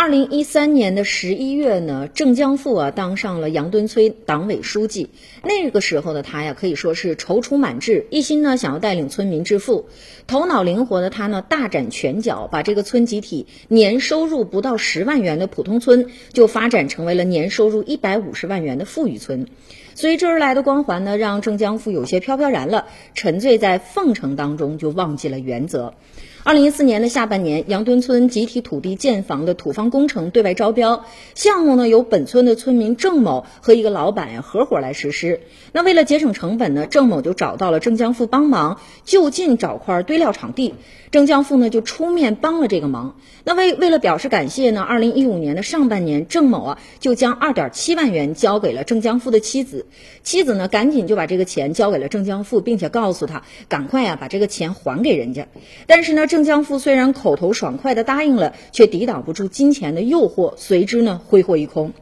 二零一三年的十一月呢，郑江富啊当上了杨墩村党委书记。那个时候的他呀，可以说是踌躇满志，一心呢想要带领村民致富。头脑灵活的他呢，大展拳脚，把这个村集体年收入不到十万元的普通村，就发展成为了年收入一百五十万元的富裕村。随之而来的光环呢，让郑江富有些飘飘然了，沉醉在奉承当中，就忘记了原则。二零一四年的下半年，杨墩村集体土地建房的土方工程对外招标，项目呢由本村的村民郑某和一个老板呀合伙来实施。那为了节省成本呢，郑某就找到了郑江富帮忙，就近找块堆料场地。郑江富呢就出面帮了这个忙。那为为了表示感谢呢，二零一五年的上半年，郑某啊就将二点七万元交给了郑江富的妻子。妻子呢赶紧就把这个钱交给了郑江富，并且告诉他赶快啊把这个钱还给人家。但是呢郑。江富虽然口头爽快的答应了，却抵挡不住金钱的诱惑，随之呢挥霍一空。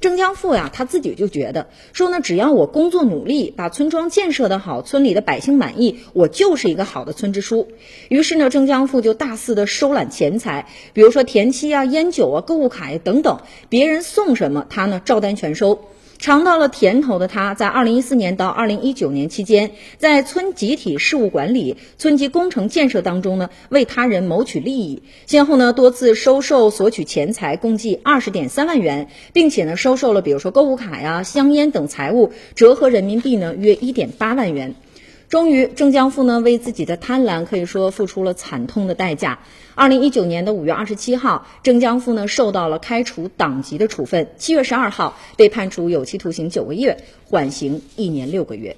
郑江富呀，他自己就觉得说呢，只要我工作努力，把村庄建设的好，村里的百姓满意，我就是一个好的村支书。于是呢，郑江富就大肆的收揽钱财，比如说田七啊、烟酒啊、购物卡呀等等，别人送什么，他呢照单全收。尝到了甜头的他，在二零一四年到二零一九年期间，在村集体事务管理、村级工程建设当中呢，为他人谋取利益，先后呢多次收受索取钱财，共计二十点三万元，并且呢收受了比如说购物卡呀、香烟等财物，折合人民币呢约一点八万元。终于，郑江富呢为自己的贪婪可以说付出了惨痛的代价。二零一九年的五月二十七号，郑江富呢受到了开除党籍的处分。七月十二号，被判处有期徒刑九个月，缓刑一年六个月。